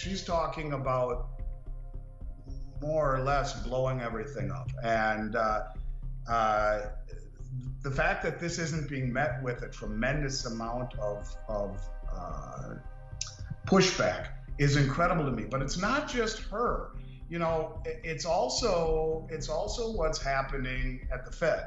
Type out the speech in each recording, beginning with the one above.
she's talking about more or less blowing everything up. And uh, uh, the fact that this isn't being met with a tremendous amount of, of uh, pushback is incredible to me. But it's not just her. You know, it's also it's also what's happening at the Fed.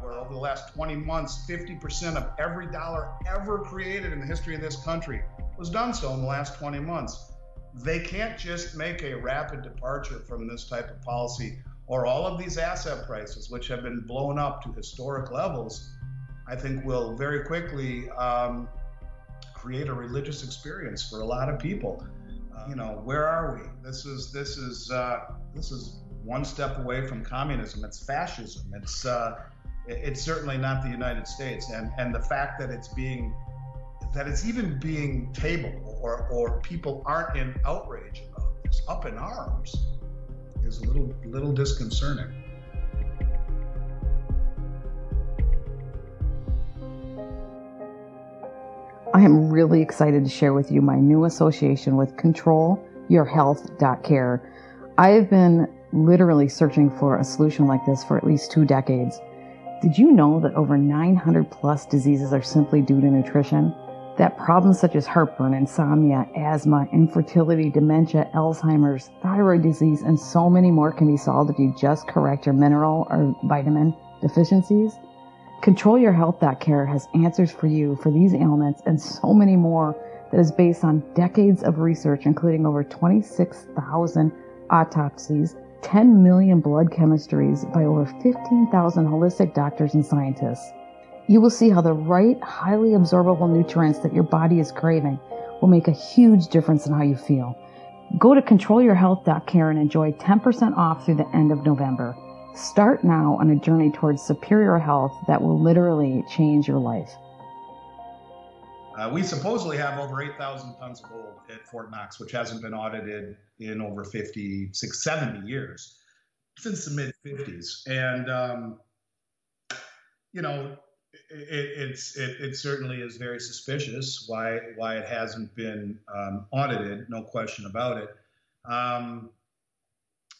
Where over the last 20 months, 50% of every dollar ever created in the history of this country was done so in the last 20 months. They can't just make a rapid departure from this type of policy or all of these asset prices, which have been blown up to historic levels, I think will very quickly um, create a religious experience for a lot of people. Uh, you know, where are we? This is this is uh, this is one step away from communism. It's fascism. It's uh, it's certainly not the United States, and and the fact that it's being that it's even being tabled or, or people aren't in outrage about this, up in arms, is a little, little disconcerting. I am really excited to share with you my new association with ControlYourHealth.care. I have been literally searching for a solution like this for at least two decades. Did you know that over 900 plus diseases are simply due to nutrition? That problems such as heartburn, insomnia, asthma, infertility, dementia, Alzheimer's, thyroid disease, and so many more can be solved if you just correct your mineral or vitamin deficiencies. ControlYourHealth.care has answers for you for these ailments and so many more that is based on decades of research, including over 26,000 autopsies, 10 million blood chemistries by over 15,000 holistic doctors and scientists you will see how the right, highly absorbable nutrients that your body is craving will make a huge difference in how you feel. Go to controlyourhealth.care and enjoy 10% off through the end of November. Start now on a journey towards superior health that will literally change your life. Uh, we supposedly have over 8,000 tons of gold at Fort Knox, which hasn't been audited in over 50, 70 years, since the mid 50s. And, um, you know, it, it's it, it, certainly is very suspicious why why it hasn't been um, audited. No question about it. Um,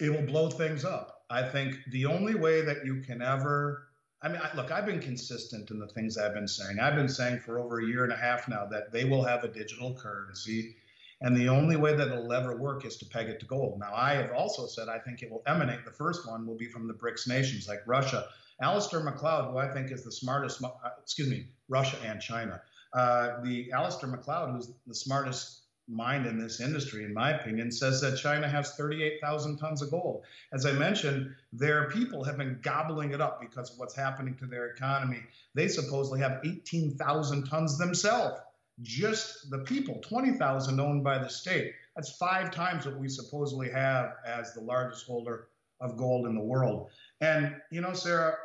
it will blow things up. I think the only way that you can ever I mean, I, look, I've been consistent in the things I've been saying. I've been saying for over a year and a half now that they will have a digital currency, and the only way that it'll ever work is to peg it to gold. Now, I have also said I think it will emanate. The first one will be from the BRICS nations like Russia, Alasdair Macleod, who I think is the smartest, uh, excuse me, Russia and China. Uh, the Alasdair Macleod, who's the smartest mind in this industry, in my opinion, says that China has 38,000 tons of gold. As I mentioned, their people have been gobbling it up because of what's happening to their economy. They supposedly have 18,000 tons themselves. Just the people, 20,000 owned by the state. That's five times what we supposedly have as the largest holder of gold in the world. And, you know, Sarah,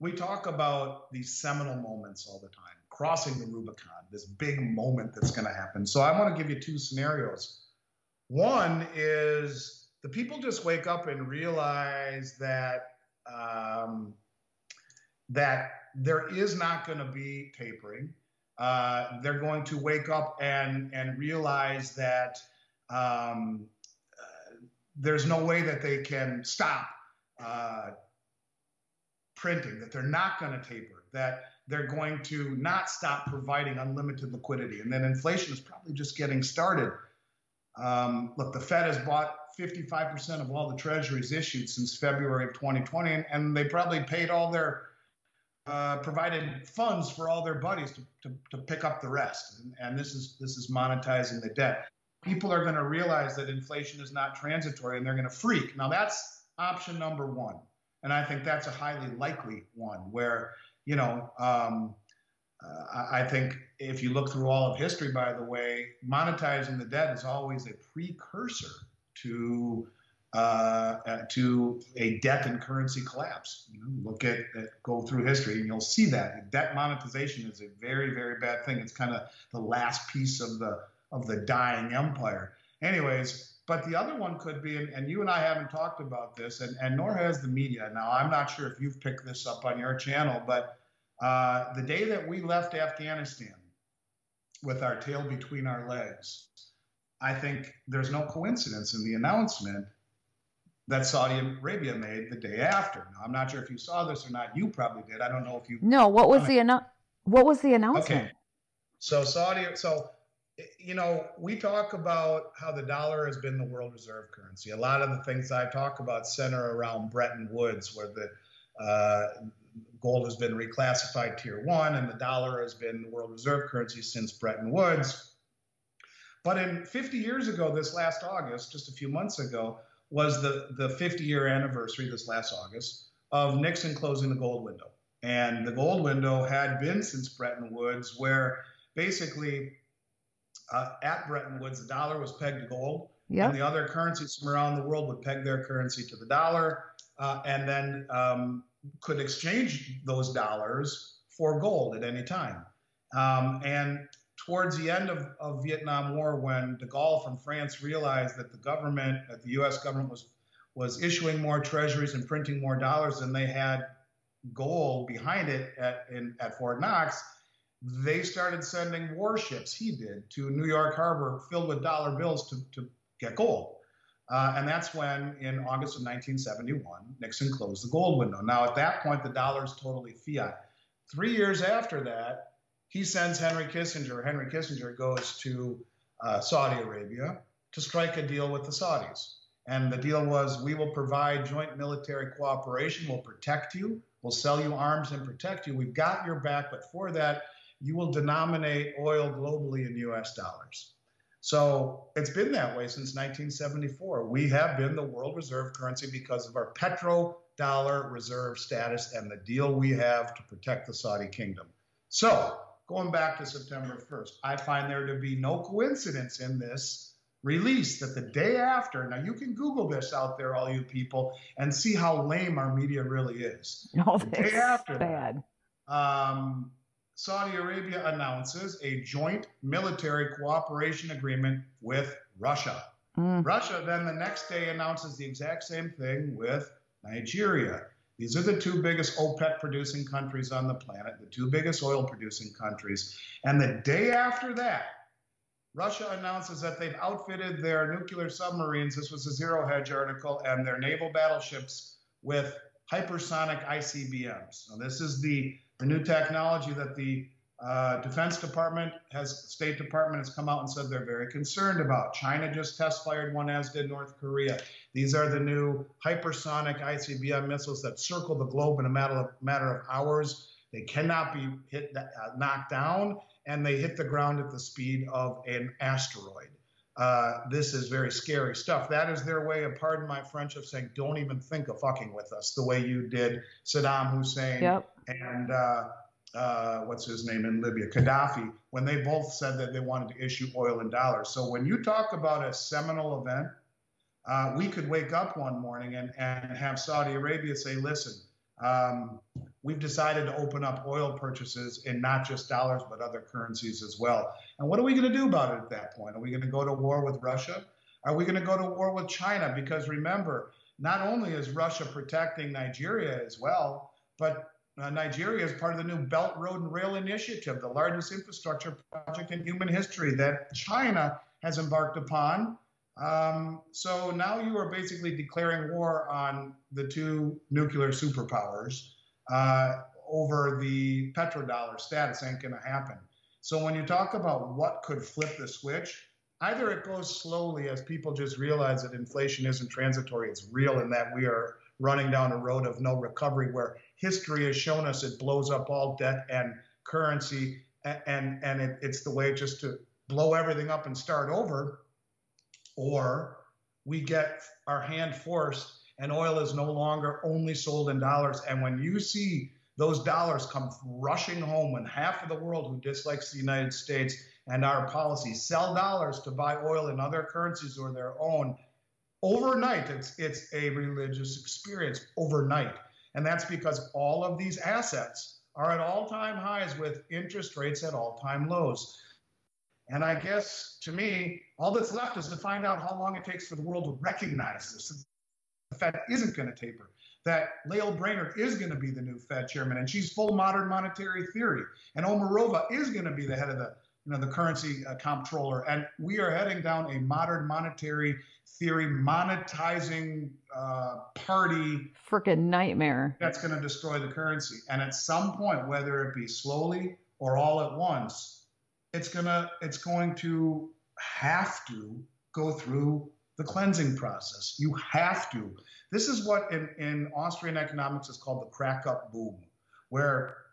we talk about these seminal moments all the time, crossing the Rubicon, this big moment that's going to happen. So I want to give you two scenarios. One is the people just wake up and realize that um, that there is not going to be tapering. Uh, they're going to wake up and and realize that um, uh, there's no way that they can stop uh, printing, that they're not going to taper, that they're going to not stop providing unlimited liquidity, and then inflation is probably just getting started. Um, look, the Fed has bought 55% of all the treasuries issued since February of 2020, and, and they probably paid all their uh, provided funds for all their buddies to, to, to pick up the rest. And, and, this is this is monetizing the debt. People are going to realize that inflation is not transitory, and they're going to freak. Now that's option number one. And I think that's a highly likely one where, you know, um, uh, I think if you look through all of history, by the way, monetizing the debt is always a precursor to uh, uh, to a debt and currency collapse. You know, look at, at, go through history, and you'll see that debt monetization is a very very bad thing. It's kind of the last piece of the of the dying empire. Anyways, but the other one could be, and, and, you and I haven't talked about this, and, and nor has the media. Now, I'm not sure if you've picked this up on your channel, but uh, the day that we left Afghanistan with our tail between our legs, I think there's no coincidence in the announcement that Saudi Arabia made the day after. Now, I'm not sure if you saw this or not. You probably did. I don't know if you. No. What was the annou- What was the announcement? Okay. So Saudi. So you know, we talk about how the dollar has been the world reserve currency. A lot of the things I talk about center around Bretton Woods, where the uh, gold has been reclassified tier one and the dollar has been the world reserve currency since Bretton Woods. But in 50 years ago, this last August, just a few months ago, was the, the 50 year anniversary this last August of Nixon closing the gold window. And the gold window had been since Bretton Woods, where basically uh, at Bretton Woods, the dollar was pegged to gold. Yep. And the other currencies from around the world would peg their currency to the dollar uh, and then um, could exchange those dollars for gold at any time. Um, and towards the end of, of Vietnam War, when de Gaulle from France realized that the government, that the U.S. government was was issuing more treasuries and printing more dollars than they had gold behind it at in, at Fort Knox, they started sending warships. He did to New York Harbor filled with dollar bills to, to get gold. Uh, and that's when, in August of 1971, Nixon closed the gold window. Now, at that point, the dollar is totally fiat. Three years after that, he sends Henry Kissinger. Henry Kissinger goes to uh, Saudi Arabia to strike a deal with the Saudis. And the deal was we will provide joint military cooperation, we'll protect you, we'll sell you arms and protect you. We've got your back, but for that, you will denominate oil globally in US dollars. So it's been that way since 1974. We have been the world reserve currency because of our petrodollar reserve status and the deal we have to protect the Saudi kingdom. So going back to September 1st, I find there to be no coincidence in this release that the day after, now you can Google this out there, all you people, and see how lame our media really is. No, the day after bad. That, um, Saudi Arabia announces a joint military cooperation agreement with Russia. Mm. Russia then the next day announces the exact same thing with Nigeria. These are the two biggest OPEC producing countries on the planet, the two biggest oil producing countries. And the day after that, Russia announces that they've outfitted their nuclear submarines. This was a Zero Hedge article, and their naval battleships with hypersonic ICBMs. Now, this is the the new technology that the uh, Defense Department has, State Department has come out and said they're very concerned about. China just test fired one, as did North Korea. These are the new hypersonic ICBM missiles that circle the globe in a matter of, matter of hours. They cannot be hit, uh, knocked down, and they hit the ground at the speed of an asteroid. Uh, this is very scary stuff. That is their way of, pardon my French, of saying, don't even think of fucking with us the way you did Saddam Hussein yep. and uh, what's his name in Libya, Gaddafi, when they both said that they wanted to issue oil in dollars. So when you talk about a seminal event, uh, we could wake up one morning and, and have Saudi Arabia say, listen, um, we've decided to open up oil purchases in not just dollars, but other currencies as well. And what are we going to do about it at that point? Are we going to go to war with Russia? Are we going to go to war with China? Because remember, not only is Russia protecting Nigeria as well, but uh, Nigeria is part of the new Belt Road and Rail Initiative, the largest infrastructure project in human history that China has embarked upon. Um, so now you are basically declaring war on the two nuclear superpowers uh, over the petrodollar status. Ain't going to happen. So when you talk about what could flip the switch, either it goes slowly as people just realize that inflation isn't transitory, it's real, and that we are running down a road of no recovery where history has shown us it blows up all debt and currency, and, and it, it's the way just to blow everything up and start over, or we get our hand forced and oil is no longer only sold in dollars. And when you see those dollars come rushing home when half of the world who dislikes the United States and our policy sell dollars to buy oil in other currencies or their own, overnight it's it's a religious experience overnight. And that's because all of these assets are at all-time highs with interest rates at all-time lows. And I guess to me, all that's left is to find out how long it takes for the world to recognize this. The Fed isn't going to taper, that Lael Brainard is going to be the new Fed chairman, and she's full modern monetary theory, and Omarova is going to be the head of the you know, the currency uh, comptroller, and we are heading down a modern monetary theory monetizing uh, party. Freaking nightmare. That's going to destroy the currency, and at some point, whether it be slowly or all at once, it's gonna it's going to have to go through the cleansing process. You have to. This is what in, in Austrian economics is called the crack up boom, where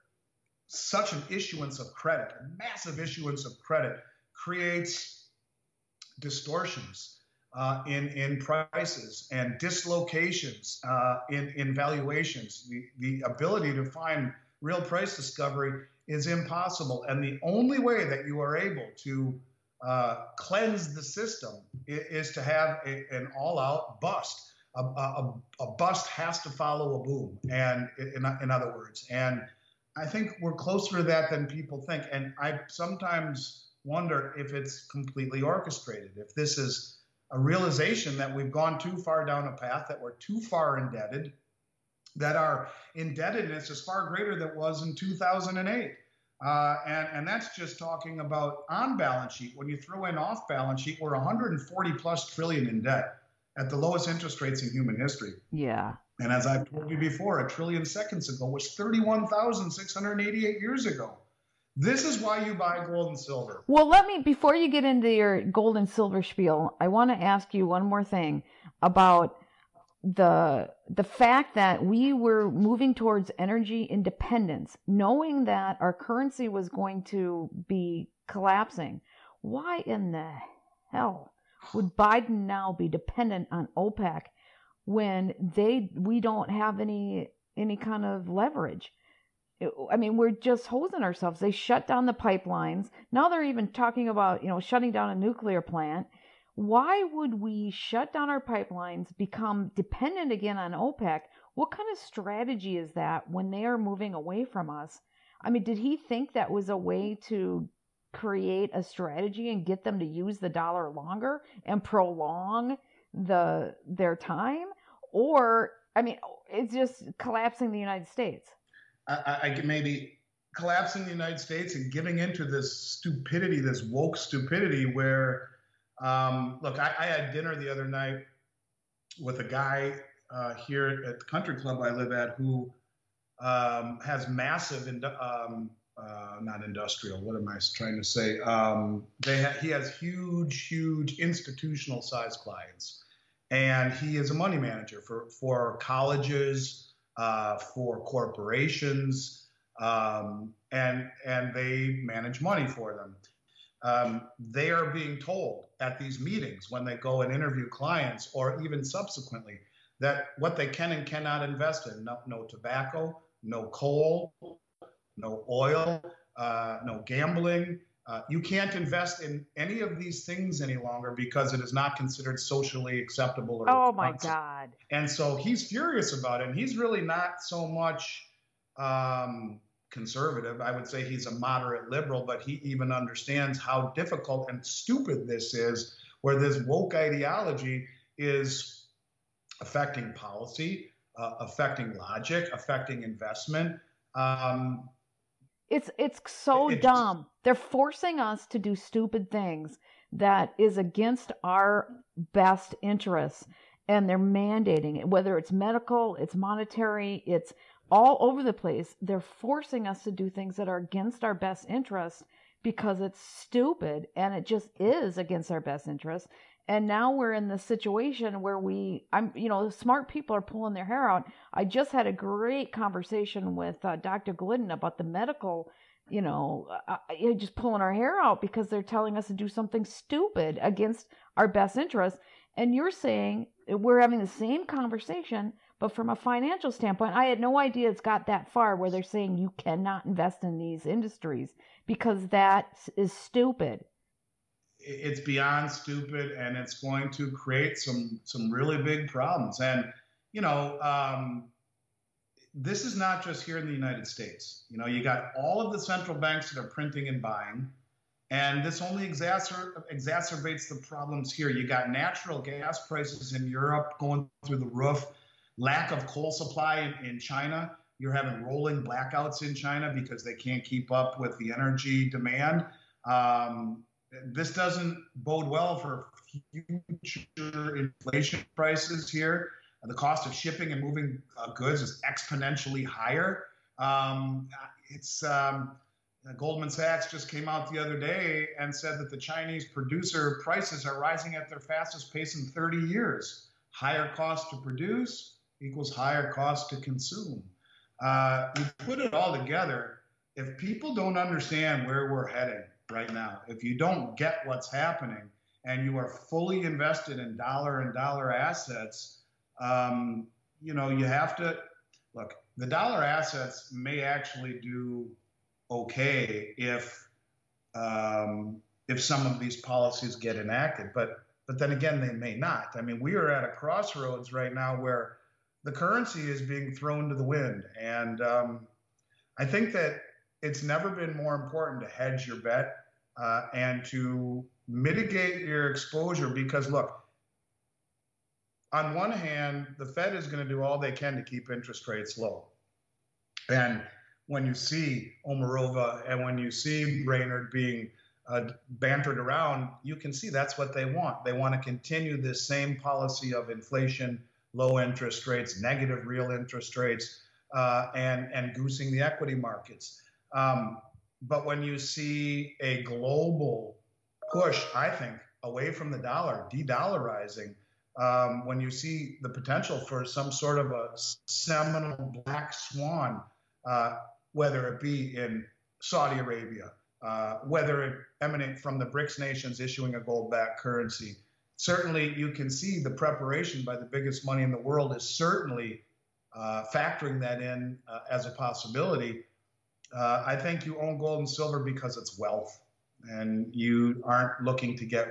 such an issuance of credit, a massive issuance of credit, creates distortions uh, in, in prices and dislocations uh, in, in valuations. The, the ability to find real price discovery is impossible. And the only way that you are able to uh, cleanse the system is, is to have a, an all out bust. A, a, a, bust has to follow a boom, and in, in other words, and I think we're closer to that than people think. And I sometimes wonder if it's completely orchestrated, if this is a realization that we've gone too far down a path, that we're too far indebted, that our indebtedness is far greater than it was in 2008. Uh, and, and that's just talking about on balance sheet. When you throw in off balance sheet, we're 140 plus trillion in debt at the lowest interest rates in human history. Yeah. And as I've told you before, a trillion seconds ago was 31,688 years ago. This is why you buy gold and silver. Well, let me, before you get into your gold and silver spiel, I want to ask you one more thing about the the fact that we were moving towards energy independence, knowing that our currency was going to be collapsing. Why in the hell would Biden now be dependent on OPEC when they we don't have any any kind of leverage? I mean, we're just hosing ourselves. They shut down the pipelines. Now they're even talking about, you know, shutting down a nuclear plant why would we shut down our pipelines, become dependent again on OPEC? What kind of strategy is that when they are moving away from us? I mean, did he think that was a way to create a strategy and get them to use the dollar longer and prolong the their time? Or I mean, it's just collapsing the United States. I, I maybe collapsing the United States and giving into this stupidity, this woke stupidity where um, look, I, I, had dinner the other night with a guy uh, here at the country club I live at who um, has massive, um, uh, not industrial. What am I trying to say? Um, they ha- he has huge, huge institutional size clients, and he is a money manager for for colleges, uh, for corporations, um, and and they manage money for them um, they are being told at these meetings when they go and interview clients or even subsequently that what they can and cannot invest in no, no tobacco, no coal, no oil, uh, no gambling. Uh, you can't invest in any of these things any longer because it is not considered socially acceptable. Or oh my God. And so he's furious about it. And he's really not so much. Um, conservative. I would say he's a moderate liberal, but he even understands how difficult and stupid this is, where this woke ideology is affecting policy, uh, affecting logic, affecting investment. Um, it's it's so dumb. They're forcing us to do stupid things that is against our best interests and they're mandating it whether it's medical it's monetary it's all over the place. They're forcing us to do things that are against our best interest because it's stupid and it just is against our best interest. And now we're in the situation where we, I'm, you know, smart people are pulling their hair out. I just had a great conversation with uh, Dr. Glidden about the medical, you know, uh, uh, just pulling our hair out because they're telling us to do something stupid against our best interest. And you're saying we're having the same conversation, but from a financial standpoint, I had no idea it's got that far where they're saying you cannot invest in these industries because that is stupid. It's beyond stupid, and it's going to create some some really big problems. And you know, um, this is not just here in the United States. You know, you got all of the central banks that are printing and buying. And this only exacer- exacerbates the problems here. You got natural gas prices in Europe going through the roof lack of coal supply in, in China. You're having rolling blackouts in China because they can't keep up with the energy demand. Um, this doesn't bode well for future inflation prices here. The cost of shipping and moving uh, goods is exponentially higher. Um, it's um, Goldman Sachs just came out the other day and said that the Chinese producer prices are rising at their fastest pace in 30 years. Higher cost to produce equals higher cost to consume. Uh, you put it all together. If people don't understand where we're heading right now, if you don't get what's happening, and you are fully invested in dollar and dollar assets, um, you know, you have to look. The dollar assets may actually do okay if um, if some of these policies get enacted, but but then again, they may not. I mean, we are at a crossroads right now where the currency is being thrown to the wind, and um, I think that it's never been more important to hedge your bet uh, and to mitigate your exposure because look, on one hand, the Fed is going to do all they can to keep interest rates low. And when you see Omarova and when you see Brainard being uh, bantered around, you can see that's what they want. They want to continue this same policy of inflation, low interest rates, negative real interest rates, uh, and and goosing the equity markets. Um, but when you see a global push, I think, away from the dollar, de-dollarizing, um, when you see the potential for some sort of a seminal black swan, uh, whether it be in Saudi Arabia, uh, whether it emanate from the BRICS nations issuing a gold-backed currency, certainly you can see the preparation by the biggest money in the world is certainly uh, factoring that in uh, as a possibility. Uh, I think you own gold and silver because it's wealth and you aren't looking to get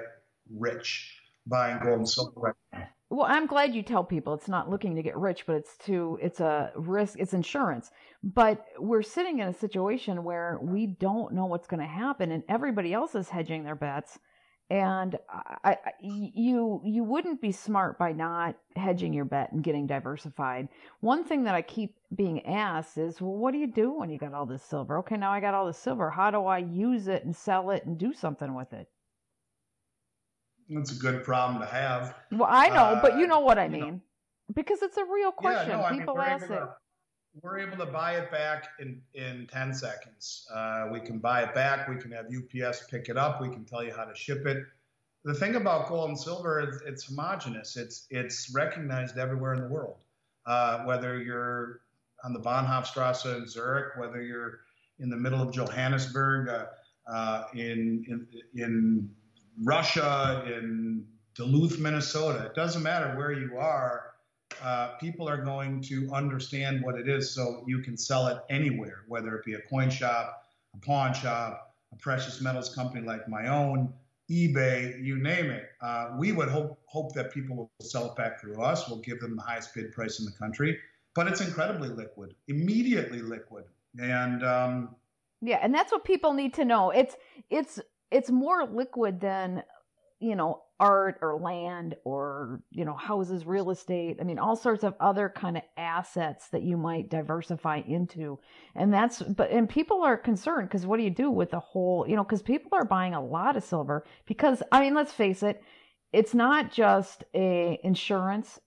rich buying gold and silver right. Well, I'm glad you tell people it's not looking to get rich, but it's to it's a risk, it's insurance. But we're sitting in a situation where we don't know what's going to happen, and everybody else is hedging their bets and I, I, you you wouldn't be smart by not hedging your bet and getting diversified. One thing that I keep being asked is, well, what do you do when you got all this silver? Okay, now I got all this silver. How do I use it and sell it and do something with it? That's a good problem to have. Well, I know, uh, but you uh, know what I mean, know. because it's a real question. Yeah, no, People I mean, ask it we're able to buy it back in, in 10 seconds. Uh, we can buy it back. We can have UPS pick it up. We can tell you how to ship it. The thing about gold and silver is it's homogenous. It's, it's recognized everywhere in the world. Uh, whether you're on the Bahnhofstrasse in Zurich, whether you're in the middle of Johannesburg, uh, uh in, in, in Russia, in Duluth, Minnesota, it doesn't matter where you are uh, people are going to understand what it is so you can sell it anywhere, whether it be a coin shop, a pawn shop, a precious metals company like my own, eBay, you name it. Uh, we would hope, hope that people will sell it back through us. We'll give them the highest bid price in the country, but it's incredibly liquid, immediately liquid. And um, yeah, and that's what people need to know. It's it's it's more liquid than you know art or land or you know houses real estate i mean all sorts of other kind of assets that you might diversify into and that's but and people are concerned because what do you do with the whole you know because people are buying a lot of silver because i mean let's face it it's not just a insurance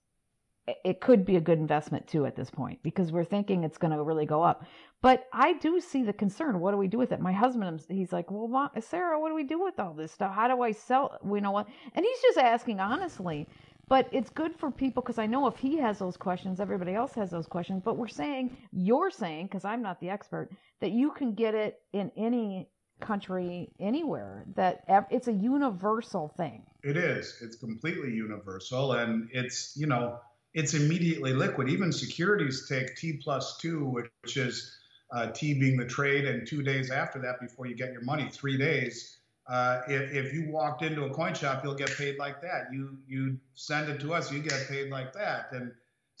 it could be a good investment too at this point because we're thinking it's going to really go up. But I do see the concern. What do we do with it? My husband, um, he's like, well, Mom, Sarah, what do we do with all this stuff? How do I sell? We know what? And he's just asking honestly. But it's good for people because I know if he has those questions, everybody else has those questions. But we're saying, you're saying, because I'm not the expert, that you can get it in any country anywhere that it's a universal thing it is it's completely universal and it's you know it's immediately liquid. Even securities take T plus two, which is uh, T being the trade, and two days after that before you get your money, three days. Uh, if, if, you walked into a coin shop, you'll get paid like that. You you send it to us, you get paid like that, and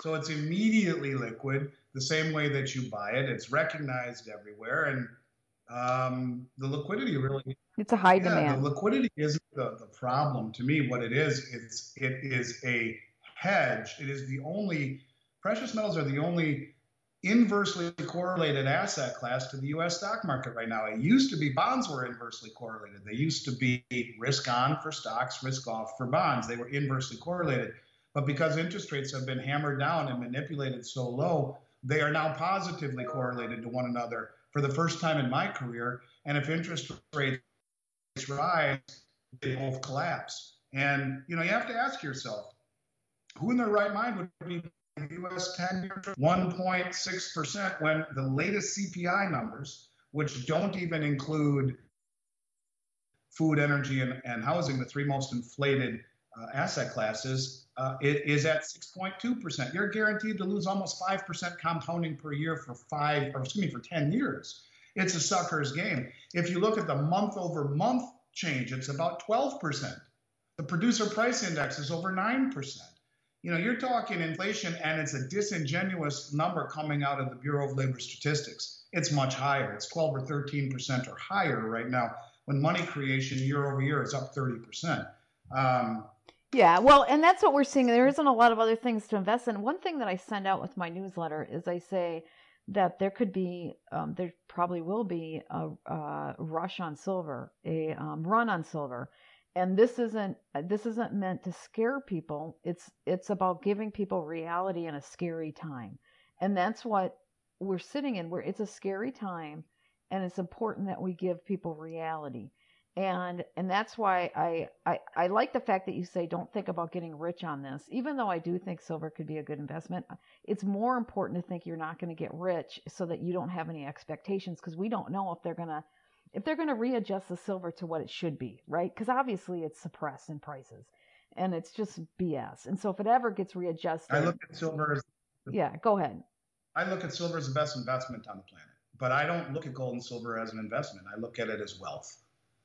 so it's immediately liquid, the same way that you buy it. It's recognized everywhere, and um, the liquidity really. It's a high yeah, demand. The liquidity isn't the, the problem to me. What it is, it's it is a hedge. It is the only precious metals are the only inversely correlated asset class to the US stock market right now. It used to be bonds were inversely correlated. They used to be risk on for stocks, risk off for bonds. They were inversely correlated. But because interest rates have been hammered down and manipulated so low, they are now positively correlated to one another for the first time in my career. And if interest rates rise, they both collapse. And you know, you have to ask yourself, who in their right mind would be U.S. 10-year 1.6% when the latest CPI numbers, which don't even include food, energy, and, and housing, the three most inflated uh, asset classes, uh, is at 6.2%. You're guaranteed to lose almost 5% compounding per year for five, or excuse me, for 10 years. It's a sucker's game. If you look at the month over month change, it's about 12%. The producer price index is over 9% you know, you're talking inflation and it's a disingenuous number coming out of the Bureau of Labor Statistics. It's much higher. It's 12 or 13 percent or higher right now when money creation year over year is up 30 percent. Um, yeah, well, and that's what we're seeing. There isn't a lot of other things to invest in. One thing that I send out with my newsletter is I say that there could be, um, there probably will be a, a rush on silver, a um, run on silver and this isn't this isn't meant to scare people. It's it's about giving people reality in a scary time. And that's what we're sitting in. Where it's a scary time and it's important that we give people reality. And and that's why I, I i like the fact that you say don't think about getting rich on this. Even though i do think silver could be a good investment it's more important to think you're not going to get rich so that you don't have any expectations because we don't know if they're going to if they're going to readjust the silver to what it should be, right? Because obviously it's suppressed in prices and it's just BS. And so if it ever gets readjusted, I look at silver as yeah, go ahead. I look at silver as the best investment on the planet, but I don't look at gold and silver as an investment. I look at it as wealth.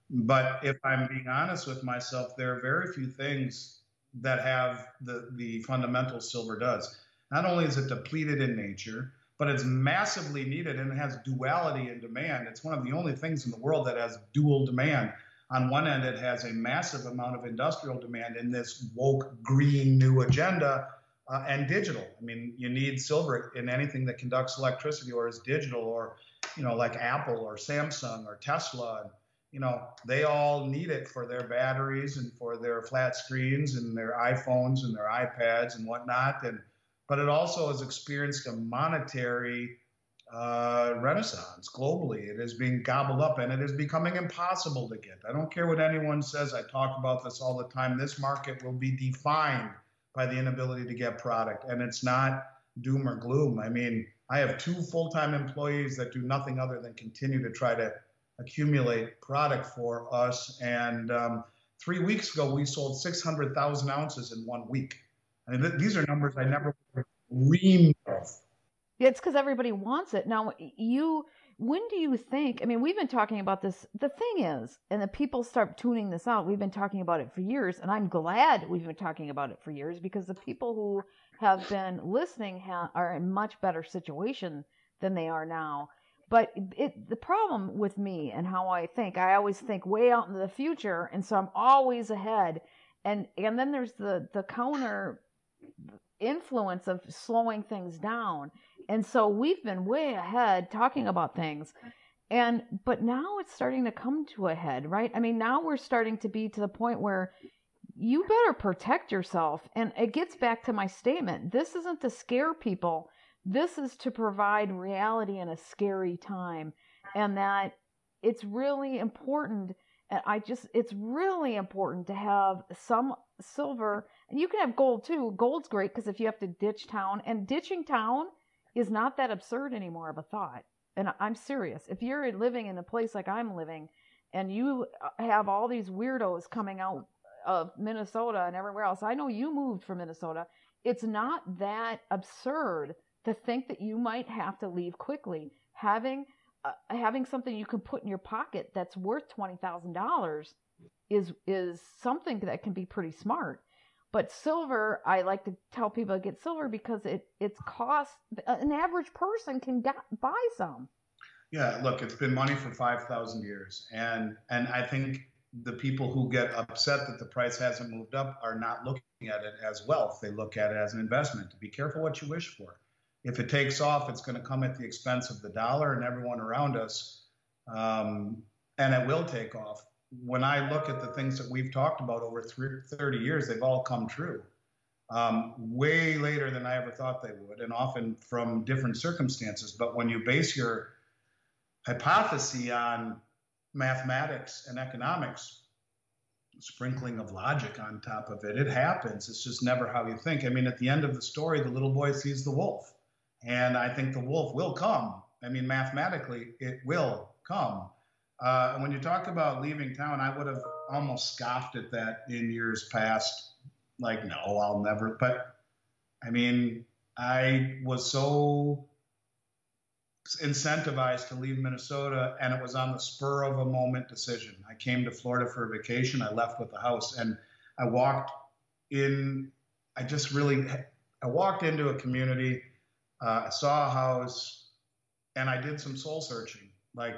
But if I'm being honest with myself, there are very few things that have the the fundamental silver does. Not only is it depleted in nature, but it's massively needed and it has duality in demand. It's one of the only things in the world that has dual demand. On one end, it has a massive amount of industrial demand in this woke green new agenda uh, and digital. I mean, you need silver in anything that conducts electricity or is digital or, you know, like Apple or Samsung or Tesla. And, you know, they all need it for their batteries and for their flat screens and their iPhones and their iPads and whatnot. And but it also has experienced a monetary uh, renaissance globally. It is being gobbled up and it is becoming impossible to get. I don't care what anyone says. I talk about this all the time. This market will be defined by the inability to get product, and it's not doom or gloom. I mean, I have two full time employees that do nothing other than continue to try to accumulate product for us. And um, three weeks ago, we sold 600,000 ounces in one week. I mean, th- these are numbers I never dreamed of. It's because everybody wants it. Now, you, when do you think? I mean, we've been talking about this. The thing is, and the people start tuning this out. We've been talking about it for years, and I'm glad we've been talking about it for years because the people who have been listening ha- are in much better situation than they are now. But it, the problem with me and how I think, I always think way out into the future, and so I'm always ahead. And and then there's the the counter influence of slowing things down. And so we've been way ahead talking about things. And but now it's starting to come to a head, right? I mean, now we're starting to be to the point where you better protect yourself. And it gets back to my statement. This isn't to scare people. This is to provide reality in a scary time. And that it's really important and I just it's really important to have some silver and you can have gold too. Gold's great because if you have to ditch town, and ditching town is not that absurd anymore of a thought. And I'm serious. If you're living in a place like I'm living, and you uh, have all these weirdos coming out of Minnesota and everywhere else, I know you moved from Minnesota. It's not that absurd to think that you might have to leave quickly. Having uh, having something you can put in your pocket that's worth twenty thousand dollars is is something that can be pretty smart. But silver, I like to tell people to get silver because it it's cost an average person can get, buy some. Yeah, look, it's been money for five thousand years, and and I think the people who get upset that the price hasn't moved up are not looking at it as wealth. They look at it as an investment. Be careful what you wish for. if it takes off, it's going to come at the expense of the dollar and everyone around us, um, and it will take off. When I look at the things that we've talked about over 30 years, they've all come true. Um, way later than I ever thought they would, and often from different circumstances. But when you base your hypothesis on mathematics and economics, sprinkling of logic on top of it. It happens. It's just never how you think. I mean, at the end of the story, the little boy sees the wolf. And I think the wolf will come. I mean, mathematically, it will come. Uh, when you talk about leaving town, I would have almost scoffed at that in years past. Like, no, I'll never. But I mean, I was so incentivized to leave Minnesota, and it was on the spur of a moment decision. I came to Florida for a vacation. I left with the house, and I walked in. I just really, I walked into a community. Uh, I saw a house, and I did some soul searching. Like,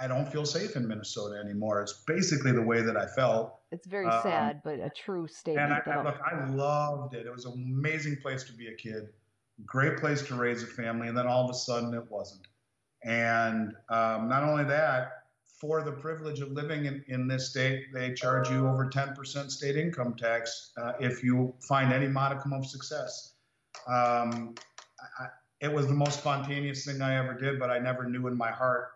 I don't feel safe in Minnesota anymore. It's basically the way that I felt. It's very um, sad, but a true statement. And I, I, look, I loved it. It was an amazing place to be a kid great place to raise a family, and then all of a sudden it wasn't. And um, not only that, for the privilege of living in, in this state, they charge you over 10% state income tax uh, if you find any modicum of success. Um, I, it was the most spontaneous thing I ever did, but I never knew in my heart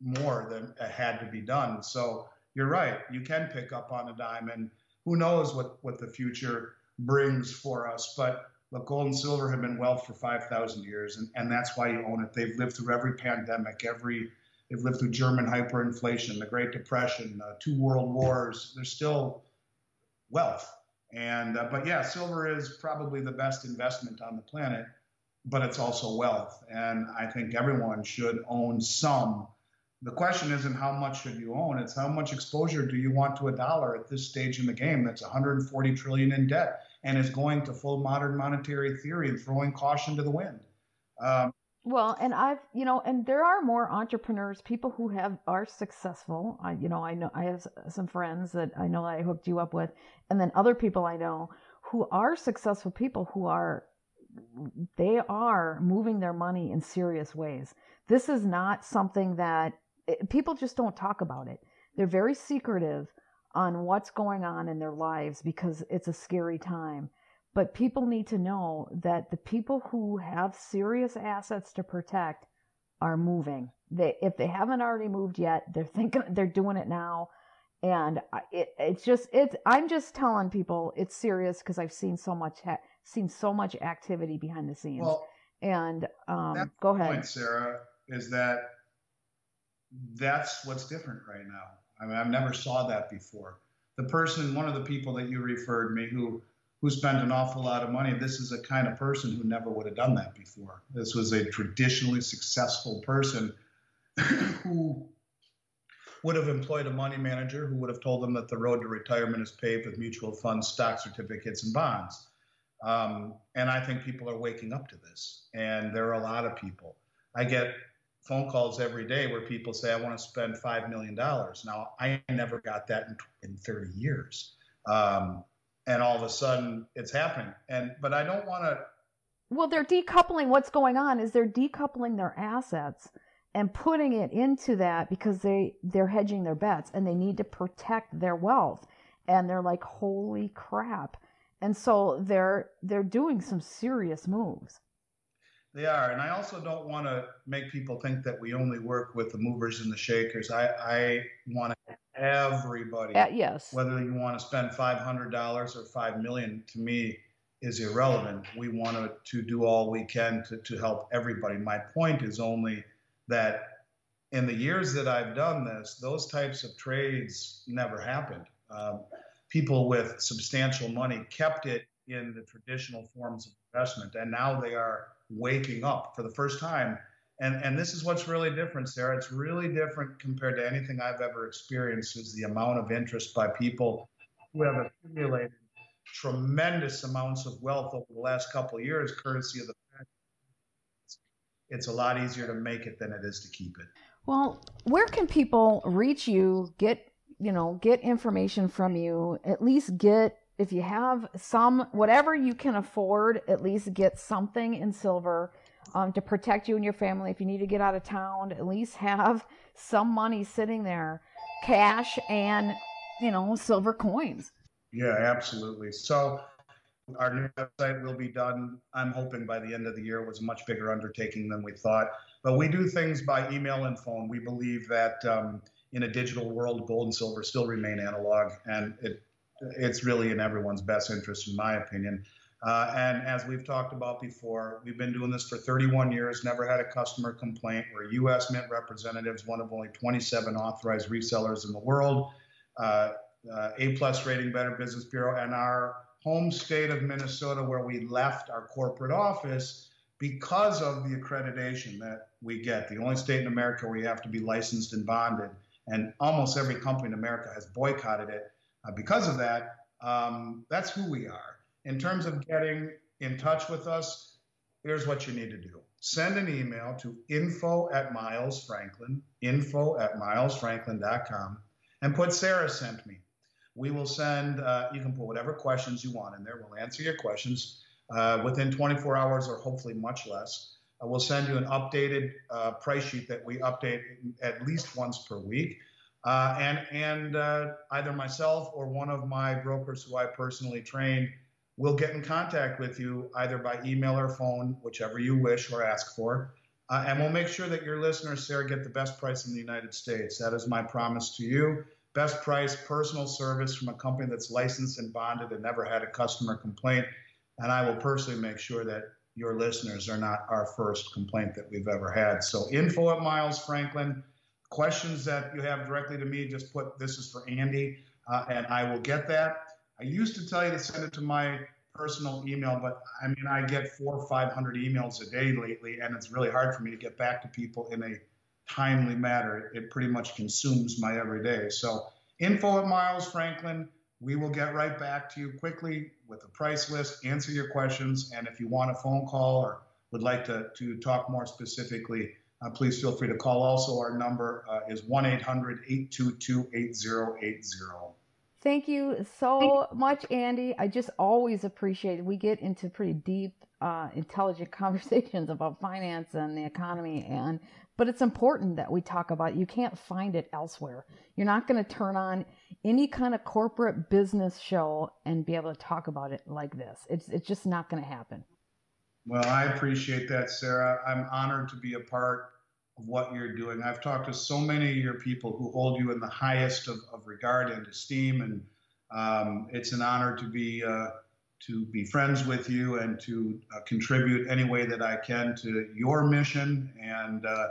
more than had to be done. So you're right, you can pick up on a dime, and who knows what, what the future brings for us. But Look, gold and silver have been wealth for 5,000 years, and, and that's why you own it. They've lived through every pandemic, every they've lived through German hyperinflation, the Great Depression, uh, two world wars. They're still wealth, and uh, but yeah, silver is probably the best investment on the planet, but it's also wealth, and I think everyone should own some. The question isn't how much should you own; it's how much exposure do you want to a dollar at this stage in the game that's 140 trillion in debt and is going to full modern monetary theory and throwing caution to the wind. Um, well, and I've, you know, and there are more entrepreneurs, people who have are successful. I, you know, I know I have some friends that I know I hooked you up with, and then other people I know who are successful people who are they are moving their money in serious ways. This is not something that it, people just don't talk about it. They're very secretive on what's going on in their lives because it's a scary time. But people need to know that the people who have serious assets to protect are moving. They, if they haven't already moved yet, they're thinking they're doing it now, and it, it's just it's. I'm just telling people it's serious because I've seen so much ha- seen so much activity behind the scenes. Well, and um, go ahead, point, Sarah, is that that's what's different right now. I mean, I've never saw that before. The person, one of the people that you referred me, who who spent an awful lot of money, this is a kind of person who never would have done that before. This was a traditionally successful person who would have employed a money manager who would have told them that the road to retirement is paved with mutual funds, stock certificates, and bonds. Um, and I think people are waking up to this, and there are a lot of people. I get phone calls every day where people say, I want to spend $5 million. Now, I never got that in, in 30 years. Um, and all of a sudden it's happening. And, but I don't want to. Well, they're decoupling what's going on is they're decoupling their assets and putting it into that because they, they're hedging their bets and they need to protect their wealth. And they're like, holy crap. And so they're, they're doing some serious moves. They are, and I also don't want to make people think that we only work with the movers and the shakers. I, I want everybody. Uh, yes. Whether you want to spend five hundred dollars or five million, to me, is irrelevant. We want to, to do all we can to, to help everybody. My point is only that in the years that I've done this, those types of trades never happened. Um, people with substantial money kept it in the traditional forms of investment, and now they are waking up for the first time. And, and this is what's really different, Sarah. It's really different compared to anything I've ever experienced is the amount of interest by people who have accumulated tremendous amounts of wealth over the last couple of years, courtesy of the fact it's a lot easier to make it than it is to keep it. Well, where can people reach you, get you know, get information from you, at least get if you have some, whatever you can afford, at least get something in silver um, to protect you and your family. If you need to get out of town, at least have some money sitting there, cash and, you know, silver coins. Yeah, absolutely. So our new website will be done, I'm hoping by the end of the year. It was a much bigger undertaking than we thought. But we do things by email and phone. We believe that um, in a digital world, gold and silver still remain analog, and it it's really in everyone's best interest, in my opinion. Uh, and as we've talked about before, we've been doing this for 31 years, never had a customer complaint. We're U.S. Mint representatives, one of only 27 authorized resellers in the world, uh, uh, A plus rating, Better Business Bureau, and our home state of Minnesota, where we left our corporate office because of the accreditation that we get. The only state in America where you have to be licensed and bonded, and almost every company in America has boycotted it uh, because of that, um, that's who we are. In terms of getting in touch with us, here's what you need to do. Send an email to info at Miles Franklin, info at milesfranklin.com, and put Sarah sent me. We will send, uh, you can put whatever questions you want in there. We'll answer your questions uh, within 24 hours or hopefully much less. Uh, we'll send you an updated uh, price sheet that we update at least once per week. Uh, and and uh, either myself or one of my brokers who I personally train will get in contact with you either by email or phone, whichever you wish or ask for. Uh, and we'll make sure that your listeners, Sarah, get the best price in the United States. That is my promise to you. Best price, personal service from a company that's licensed and bonded and never had a customer complaint. And I will personally make sure that your listeners are not our first complaint that we've ever had. So info at Miles Franklin questions that you have directly to me, just put this is for Andy, uh, and I will get that. I used to tell you to send it to my personal email, but I mean, I get four or 500 emails a day lately, and it's really hard for me to get back to people in a timely manner. It pretty much consumes my everyday. So, info at Miles Franklin. We will get right back to you quickly with a price list, answer your questions, and if you want a phone call or would like to, to talk more specifically, uh, please feel free to call. Also, our number uh, is 1 800 822 8080. Thank you so much, Andy. I just always appreciate it. We get into pretty deep, uh, intelligent conversations about finance and the economy, and but it's important that we talk about it. You can't find it elsewhere. You're not going to turn on any kind of corporate business show and be able to talk about it like this. It's it's just not going to happen. Well, I appreciate that, Sarah. I'm honored to be a part of what you're doing. I've talked to so many of your people who hold you in the highest of, of regard and esteem, and um, it's an honor to be uh, to be friends with you and to uh, contribute any way that I can to your mission. And uh,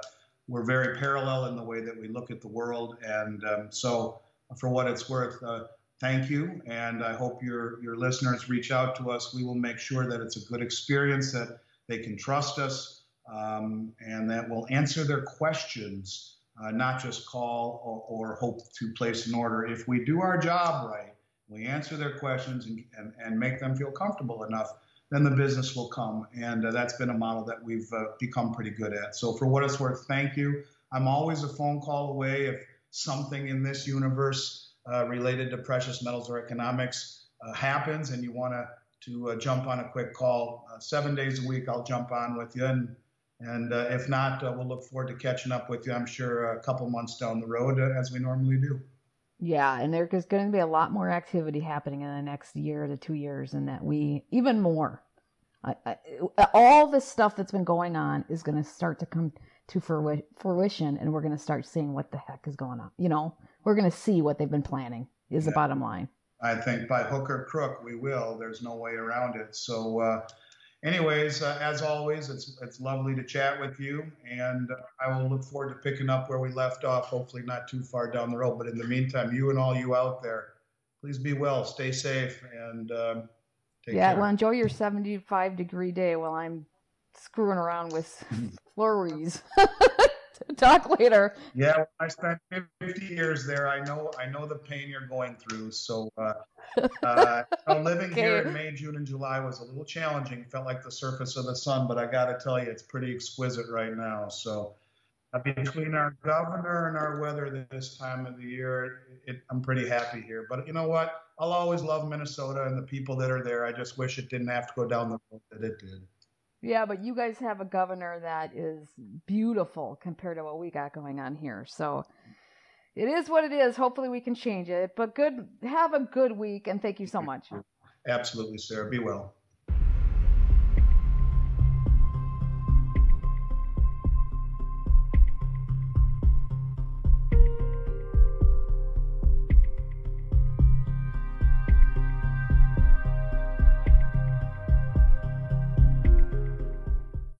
we're very parallel in the way that we look at the world. And um, so, for what it's worth, uh, thank you. And I hope your, your listeners reach out to us. We will make sure that it's a good experience, that they can trust us, um, and that we'll answer their questions, uh, not just call or, or, hope to place an order. If we do our job right, we answer their questions and, and, and make them feel comfortable enough, then the business will come. And uh, that's been a model that we've uh, become pretty good at. So, for what it's worth, thank you. I'm always a phone call away if something in this universe related to precious metals or economics uh, happens and you want to to uh, jump on a quick call, uh, seven days a week, I'll jump on with you. And, and uh, if not, uh, we'll look forward to catching up with you, I'm sure, a couple months down the road, as we normally do. Yeah, and there's going to be a lot more activity happening in the next year to two years, and that we, even more. I, I, all this stuff that's been going on is going to start to come to fruition, and we're going to start seeing what the heck is going on. You know, we're going to see what they've been planning. Is yeah. the bottom line. I think by hook or crook we will. There's no way around it. So, uh, anyways, uh, as always, it's it's lovely to chat with you, and I will look forward to picking up where we left off. Hopefully, not too far down the road. But in the meantime, you and all you out there, please be well, stay safe, and um, yeah. Care. Well, enjoy your 75 degree day while I'm screwing around with flurries. Talk later. Yeah, I spent 50 years there. I know I know the pain you're going through. So uh, uh, living okay. here in May, June, and July was a little challenging. Felt like the surface of the sun, but I got to tell you, it's pretty exquisite right now. So uh, between our governor and our weather this time of the year, it, I'm pretty happy here. But you know what? I'll always love Minnesota and the people that are there. I just wish it didn't have to go down the road that it did. Yeah, but you guys have a governor that is beautiful compared to what we got going on here. So it is what it is. Hopefully we can change it. But good have a good week and thank you so much. Absolutely, Sarah. Be well.